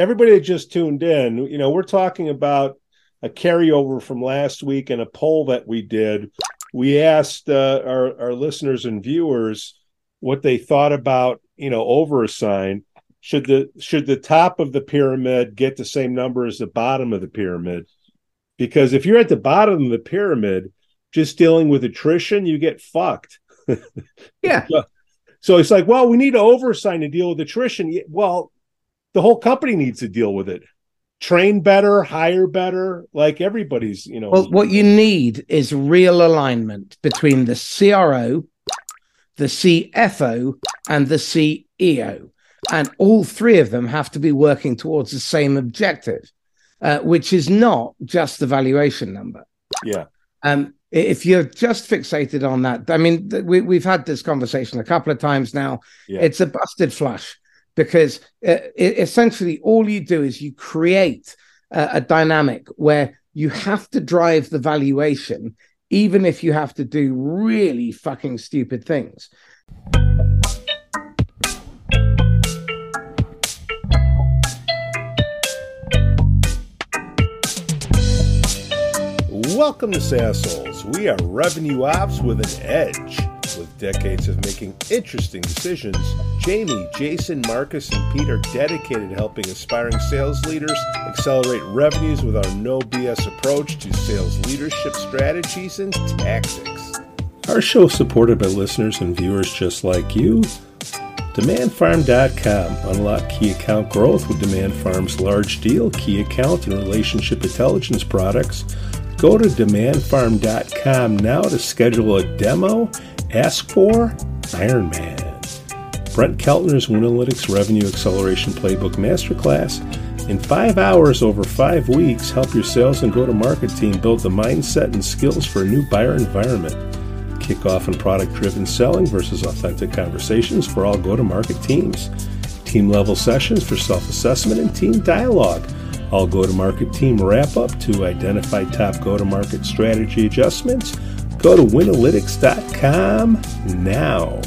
everybody that just tuned in, you know, we're talking about a carryover from last week and a poll that we did. We asked uh, our our listeners and viewers what they thought about, you know, overassign. Should the should the top of the pyramid get the same number as the bottom of the pyramid? Because if you're at the bottom of the pyramid, just dealing with attrition, you get fucked. yeah. So, so it's like, well, we need to overassign to deal with attrition. Well, the whole company needs to deal with it. Train better, hire better, like everybody's, you know. Well, what you need is real alignment between the CRO, the CFO, and the CEO. And all three of them have to be working towards the same objective, uh, which is not just the valuation number. Yeah. Um, if you're just fixated on that, I mean, we, we've had this conversation a couple of times now. Yeah. It's a busted flush because uh, essentially all you do is you create a, dynamic where you have to drive the valuation, even if you have to do really fucking stupid things. Welcome to SaaSholes. We are revenue ops with an edge. Decades of making interesting decisions, Jamie, Jason, Marcus, and Pete are dedicated to helping aspiring sales leaders accelerate revenues with our no BS approach to sales leadership strategies and tactics. Our show is supported by listeners and viewers just like you. DemandFarm.com. Unlock key account growth with Demand Farm's large deal, key account, and relationship intelligence products Go to demandfarm.com now to schedule a demo. Ask for Iron Man. Brent Keltner's Winalytics Revenue Acceleration Playbook Masterclass. In five hours over five weeks, help your sales and go to market team build the mindset and skills for a new buyer environment. Kickoff and product driven selling versus authentic conversations for all go to market teams. Team level sessions for self assessment and team dialogue I'll go to market team wrap up to identify top go to market strategy adjustments. Go to winalytics.com now.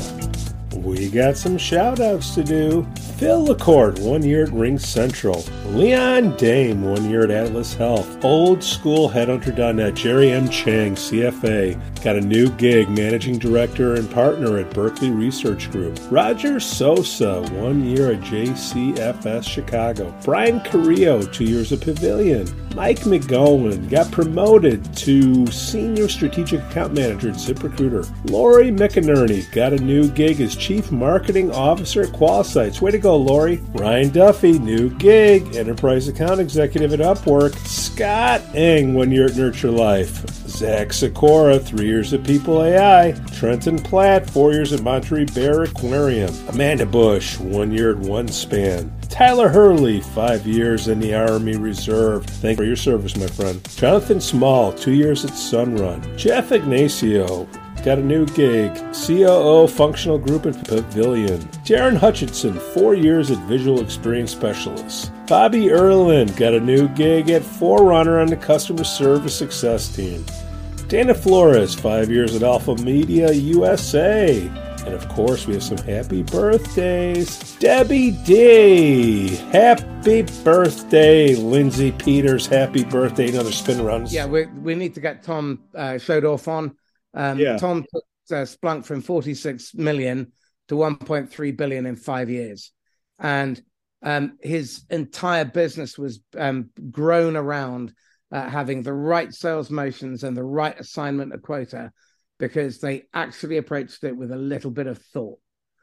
We got some shout outs to do. Phil LaCourt, one year at Ring Central. Leon Dame, one year at Atlas Health. Old School Headhunter.net. Jerry M. Chang, CFA, got a new gig, managing director and partner at Berkeley Research Group. Roger Sosa, one year at JCFS Chicago. Brian Carrillo, two years at Pavilion. Mike McGowan got promoted to Senior Strategic Account Manager at ZipRecruiter. Lori McInerney got a new gig as Chief Marketing Officer at Qualisites. Way to go, Lori. Ryan Duffy, new gig, Enterprise Account Executive at Upwork. Scott Eng, one year at Nurture Life. Zach Sikora, three years at People AI. Trenton Platt, four years at Monterey Bay Aquarium. Amanda Bush, one year at OneSpan. Tyler Hurley, five years in the Army Reserve. Thank you for your service, my friend. Jonathan Small, two years at Sunrun. Jeff Ignacio, got a new gig. COO Functional Group at Pavilion. Darren Hutchinson, four years at Visual Experience Specialist. Bobby Erlin got a new gig at Forerunner on the Customer Service Success Team. Dana Flores, five years at Alpha Media USA. And of course, we have some happy birthdays. Debbie D. Happy birthday, Lindsay Peters. Happy birthday. Another spin around. Yeah, we, we need to get Tom uh, showed off on. Um, yeah. Tom took uh, Splunk from 46 million to 1.3 billion in five years. And um, his entire business was um, grown around uh, having the right sales motions and the right assignment of quota because they actually approached it with a little bit of thought.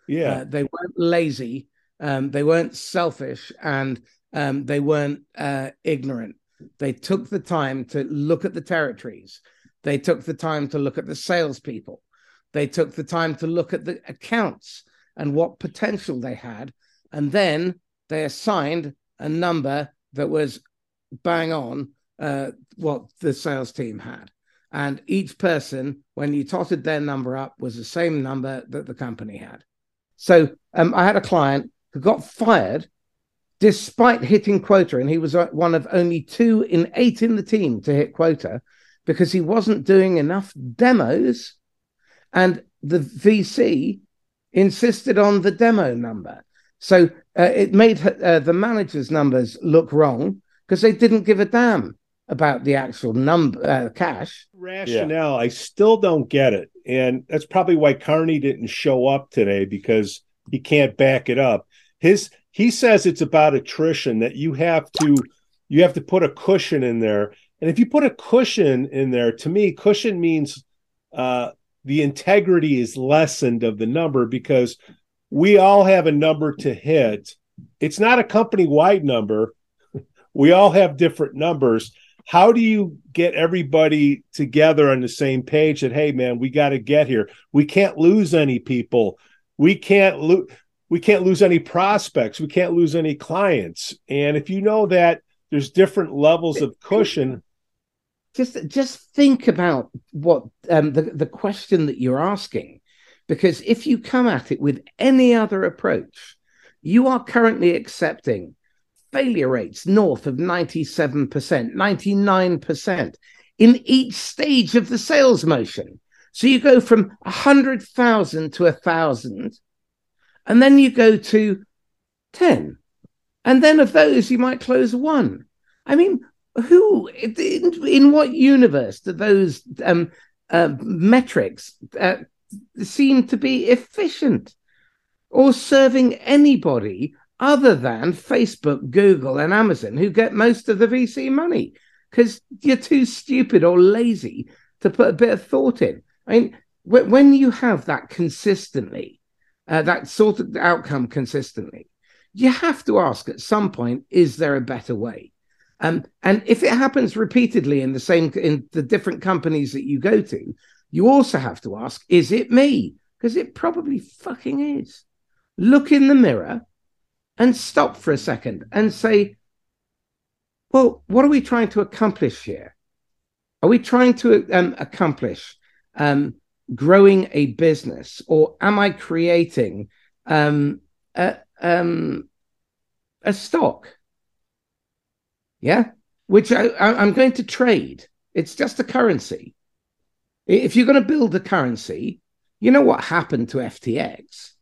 Yeah. Uh, they weren't lazy, um, they weren't selfish, and um, they weren't uh, ignorant. They took the time to look at the territories. They took the time to look at the salespeople. They took the time to look at the accounts and what potential they had. And then they assigned a number that was bang on uh, what the sales team had. And each person, when you totted their number up, was the same number that the company had. So um, I had a client who got fired despite hitting quota, and he was uh, one of only two in eight in the team to hit quota because he wasn't doing enough demos. And the VC insisted on the demo number. So uh, it made uh, the manager's numbers look wrong because they didn't give a damn about the actual number uh, cash rationale. Yeah. I still don't get it, and that's probably why Carney didn't show up today because he can't back it up. His he says it's about attrition that you have to you have to put a cushion in there, and if you put a cushion in there, to me, cushion means uh, the integrity is lessened of the number because we all have a number to hit. It's not a company wide number. We all have different numbers. How do you get everybody together on the same page that, hey, man, we got to get here? We can't lose any people. We can't lose. We can't lose any prospects. We can't lose any clients. And if you know that there's different levels of cushion, just just think about what um, the the question that you're asking because if you come at it with any other approach, you are currently accepting failure rates north of 97%, 99% in each stage of the sales motion. So you go from 100,000 to a 1,000, and then you go to 10. And then of those, you might close one. I mean, who, in, in what universe do those um, uh, metrics uh, seem to be efficient or serving anybody other than Facebook, Google, and Amazon, who get most of the VC money because you're too stupid or lazy to put a bit of thought in. I mean, when you have that consistently, uh, that sort of outcome consistently, you have to ask at some point: Is there a better way? Um, and if it happens repeatedly in the same in the different companies that you go to, you also have to ask, is it me? Because it probably fucking is. Look in the mirror and stop for a second and say, well, what are we trying to accomplish here? Are we trying to um, accomplish um, growing a business, or am I creating um, a, um, a stock? Yeah, which I, I'm going to trade. It's just a currency. If you're going to build a currency, you know what happened to FTX.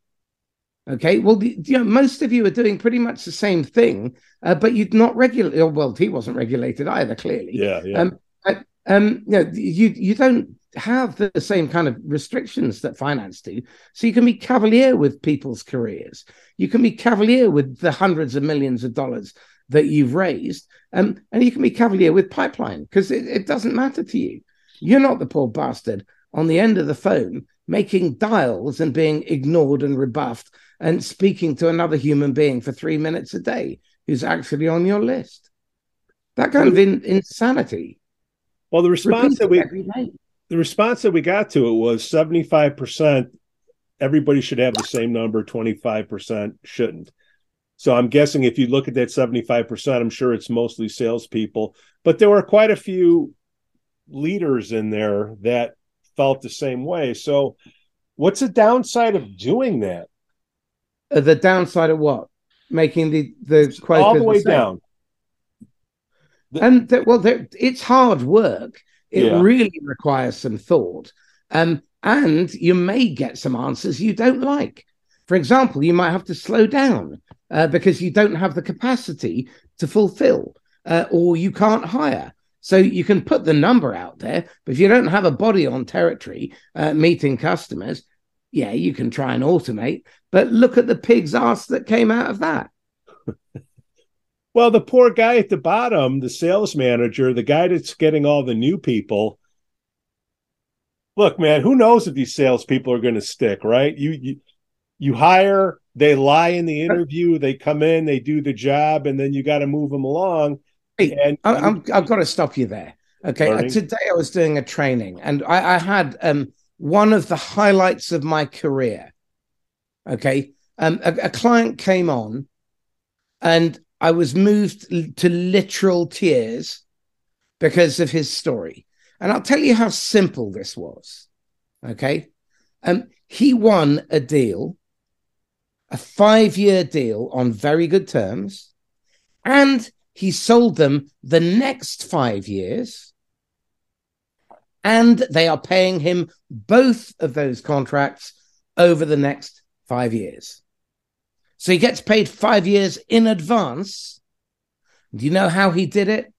Okay, well, the, you know, most of you are doing pretty much the same thing, uh, but you'd not regulate. Well, he wasn't regulated either, clearly. Yeah, yeah. Um, but, um, you know, you you don't have the same kind of restrictions that finance do, so you can be cavalier with people's careers. You can be cavalier with the hundreds of millions of dollars that you've raised, um, and you can be cavalier with pipeline because it, it doesn't matter to you. You're not the poor bastard on the end of the phone making dials and being ignored and rebuffed and speaking to another human being for three minutes a day who's actually on your list. That kind of in, insanity. Well, the response that we the response that we got to it was 75% everybody should have the same number, 25% shouldn't. So I'm guessing if you look at that 75%, I'm sure it's mostly salespeople, but there were quite a few leaders in there that felt the same way. So, what's the downside of doing that? Uh, the downside of what? Making the the quote all the way the down. and well, it's hard work. It yeah. really requires some thought. Um, and you may get some answers you don't like. For example, you might have to slow down uh, because you don't have the capacity to fulfill, uh, or you can't hire, so you can put the number out there, but if you don't have a body on territory uh, meeting customers, yeah, you can try and automate. But look at the pig's ass that came out of that. well, the poor guy at the bottom, the sales manager, the guy that's getting all the new people. Look, man, who knows if these salespeople are going to stick, right? You, you you hire, they lie in the interview, they come in, they do the job, and then you got to move them along Hey, and, I'm, I've got to stop you there. Okay, uh, today I was doing a training, and I, I had um, one of the highlights of my career. Okay, um, a, a client came on, and I was moved to literal tears because of his story. And I'll tell you how simple this was. Okay. Um, he won a deal, a five year deal on very good terms, and he sold them the next five years, and they are paying him both of those contracts over the next five years. So he gets paid five years in advance. Do you know how he did it?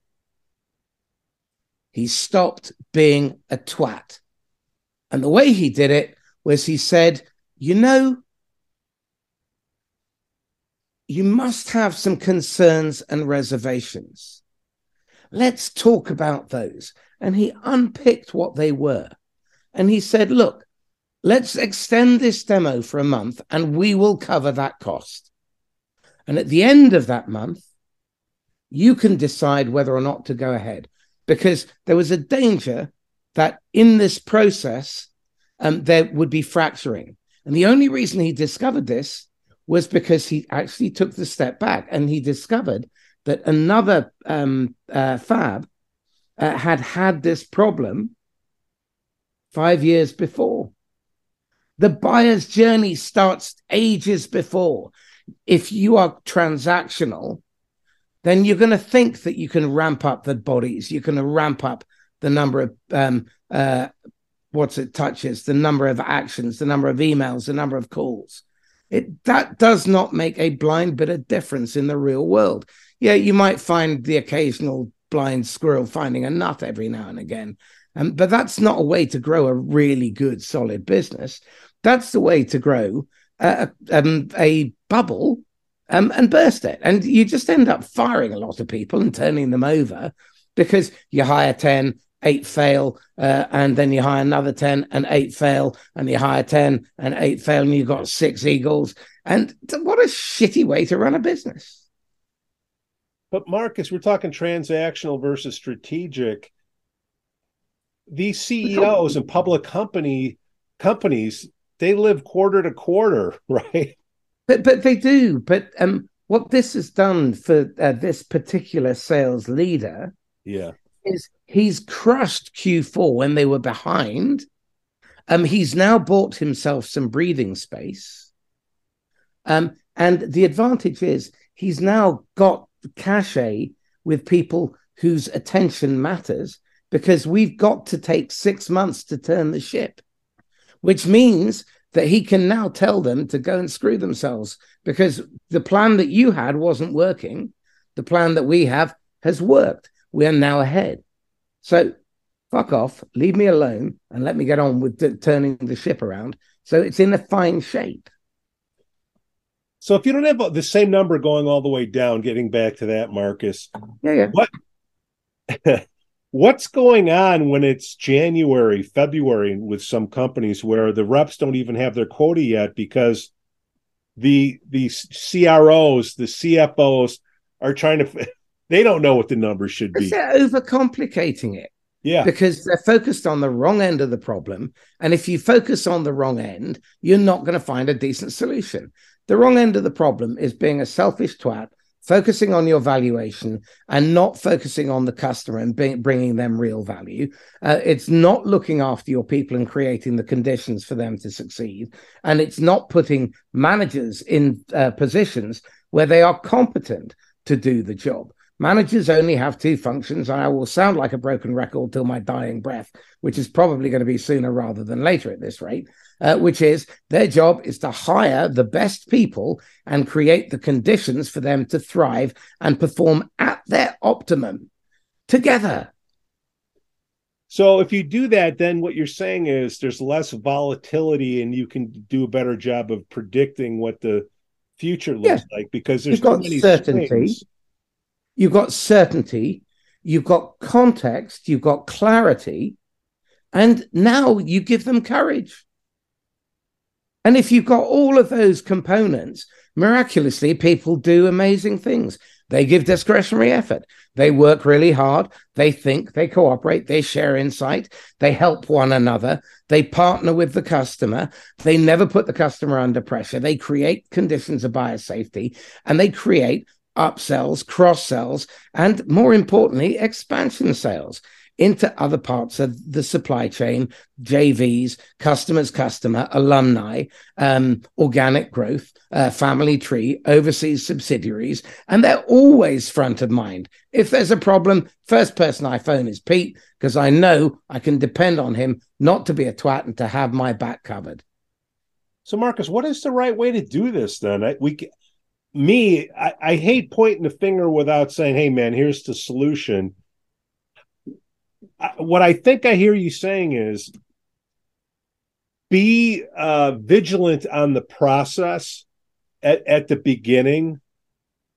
He stopped being a twat. And the way he did it was he said, You know, you must have some concerns and reservations. Let's talk about those. And he unpicked what they were. And he said, Look, let's extend this demo for a month and we will cover that cost. And at the end of that month, you can decide whether or not to go ahead because there was a danger that in this process, um, there would be fracturing. And the only reason he discovered this was because he actually took the step back and he discovered that another um, uh, fab uh, had had this problem five years before. The buyer's journey starts ages before. If you are transactional, then you're going to think that you can ramp up the bodies. You're going to ramp up the number of um, uh, what's it touches, the number of actions, the number of emails, the number of calls. It that does not make a blind bit of difference in the real world. Yeah, you might find the occasional blind squirrel finding a nut every now and again, um, but that's not a way to grow a really good, solid business. That's the way to grow a, um, a bubble um, and burst it. And you just end up firing a lot of people and turning them over because you hire 10, eight fail, uh, and then you hire another 10 and eight fail, and you hire 10 and eight fail, and you've got six eagles. And what a shitty way to run a business. But Marcus, we're talking transactional versus strategic. These CEOs and public company companies, they live quarter to quarter, right? But but they do. But um, what this has done for uh, this particular sales leader, yeah, is he's crushed Q4 when they were behind. Um, he's now bought himself some breathing space. Um, and the advantage is he's now got cachet with people whose attention matters because we've got to take six months to turn the ship, which means that he can now tell them to go and screw themselves because the plan that you had wasn't working. The plan that we have has worked. We are now ahead. So fuck off, leave me alone, and let me get on with t- turning the ship around. So it's in a fine shape. So if you don't have uh, the same number going all the way down, getting back to that, Marcus. Yeah, yeah. What what's going on when it's January, February with some companies where the reps don't even have their quota yet because the the CROs, the CFOs are trying to they don't know what the numbers should be. They're overcomplicating it. Yeah. Because they're focused on the wrong end of the problem. And if you focus on the wrong end, you're not going to find a decent solution. The wrong end of the problem is being a selfish twat focusing on your valuation and not focusing on the customer and bringing them real value. Uh, it's not looking after your people and creating the conditions for them to succeed. And it's not putting managers in uh, positions where they are competent to do the job. Managers only have two functions. and I will sound like a broken record till my dying breath, which is probably going to be sooner rather than later at this rate. Uh, which is their job is to hire the best people and create the conditions for them to thrive and perform at their optimum together. So if you do that, then what you're saying is there's less volatility and you can do a better job of predicting what the future looks yeah. like because there's You've got certainty. Swings you've got certainty, you've got context, you've got clarity, and now you give them courage. And if you've got all of those components, miraculously, people do amazing things. They give discretionary effort. They work really hard. They think, they cooperate, they share insight, they help one another, they partner with the customer, they never put the customer under pressure, they create conditions of buyer safety, and they create upsells, cross sells, and more importantly, expansion sales into other parts of the supply chain, JVs, customers, customer, alumni, um, organic growth, uh, family tree, overseas subsidiaries, and they're always front of mind. If there's a problem, first person I phone is Pete because I know I can depend on him not to be a twat and to have my back covered. So, Marcus, what is the right way to do this then? We me, I, I hate pointing the finger without saying, "Hey, man, here's the solution." I, what I think I hear you saying is be uh, vigilant on the process at, at the beginning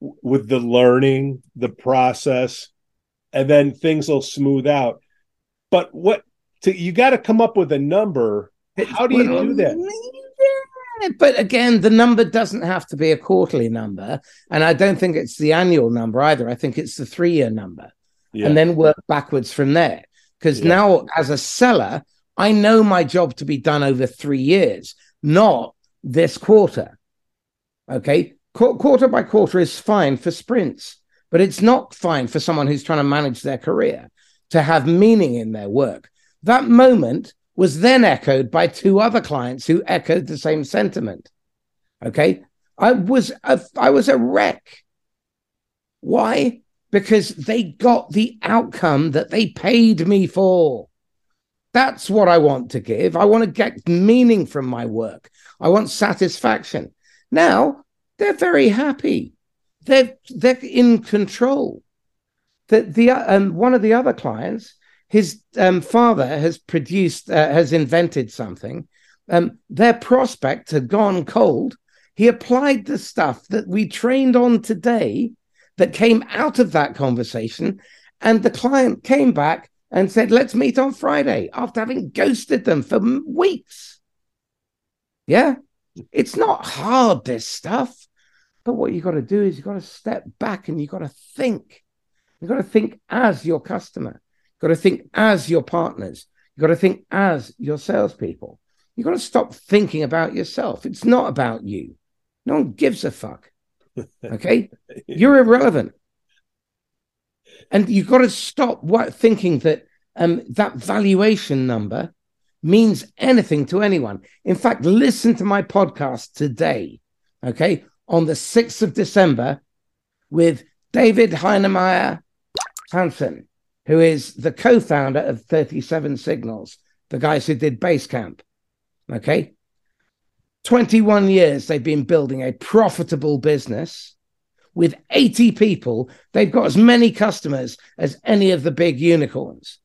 with the learning, the process, and then things will smooth out. But what to, you got to come up with a number. How do you do that? But again, the number doesn't have to be a quarterly number. And I don't think it's the annual number either. I think it's the three year number. Yeah. And then work backwards from there. Because yeah. now, as a seller, I know my job to be done over three years, not this quarter. Okay. Qu- quarter by quarter is fine for sprints, but it's not fine for someone who's trying to manage their career to have meaning in their work. That moment was then echoed by two other clients who echoed the same sentiment. Okay. I was a, I was a wreck. Why? Because they got the outcome that they paid me for. That's what I want to give. I want to get meaning from my work. I want satisfaction. Now they're very happy. They're they're in control. That the um, one of the other clients, his um, father has produced uh, has invented something. Um, their prospect had gone cold. He applied the stuff that we trained on today that came out of that conversation, and the client came back and said, let's meet on Friday after having ghosted them for weeks. Yeah, it's not hard, this stuff. But what you've got to do is you've got to step back and you've got to think. You've got to think as your customer. You got to think as your partners. You've got to think as your salespeople. You've got to stop thinking about yourself. It's not about you. No one gives a fuck. Okay, you're irrelevant and you've got to stop what, thinking that um, that valuation number means anything to anyone. In fact, listen to my podcast today, okay, on the 6th of December with David Heinemeier Hansson, who is the co founder of 37 Signals, the guys who did Basecamp, okay? 21 years they've been building a profitable business with 80 people, they've got as many customers as any of the big unicorns.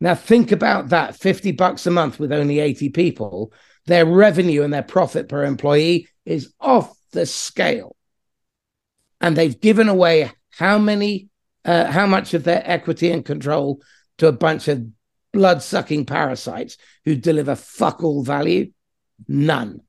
Now, think about that 50 bucks a month with only 80 people. Their revenue and their profit per employee is off the scale. And they've given away how many, uh, how much of their equity and control to a bunch of blood sucking parasites who deliver fuck all value? None.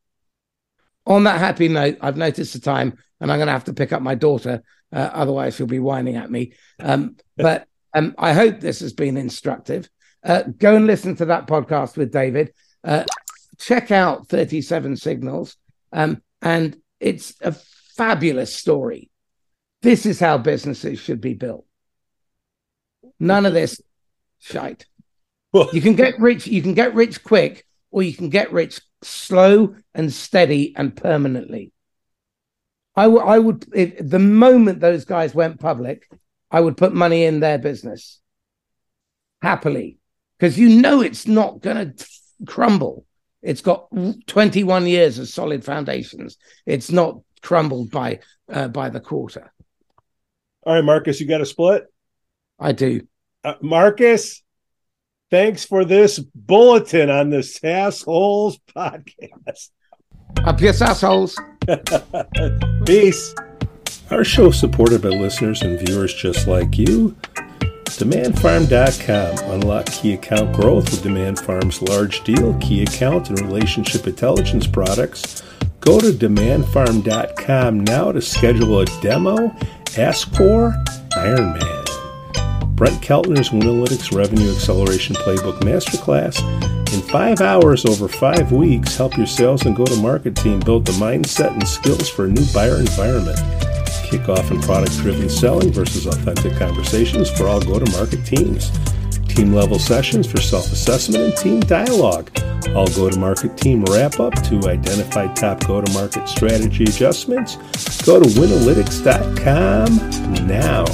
On that happy note, I've noticed the time and I'm going to have to pick up my daughter. Uh, otherwise, she'll be whining at me. Um, but um, I hope this has been instructive. Uh, go and listen to that podcast with David. Uh, check out 37 Signals. Um, and it's a fabulous story. This is how businesses should be built. None of this shite. You can get rich, you can get rich quick, or you can get rich slow and steady and permanently. I, w- I would, if, the moment those guys went public, I would put money in their business happily because you know it's not going to crumble. It's got 21 years of solid foundations. It's not crumbled by uh, by the quarter. All right, Marcus, you got a split? I do. Uh, Marcus, thanks for this bulletin on the SaaSholes podcast. Up your assholes. Peace. Our show is supported by listeners and viewers just like you. DemandFarm.com. Unlock key account growth with Demand Farm's large deal, key account, and relationship intelligence products. Go to DemandFarm.com now to schedule a demo. Ask for Ironman. Brent Keltner's Winalytics Revenue Acceleration Playbook Masterclass in five hours over five weeks, help your sales and go to market team build the mindset and skills for a new buyer environment. Kick off in product driven selling versus authentic conversations for all go to market teams. Team level sessions for self assessment and team dialogue. All go to market team wrap up to identify top go to market strategy adjustments. Go to winalytics.com now.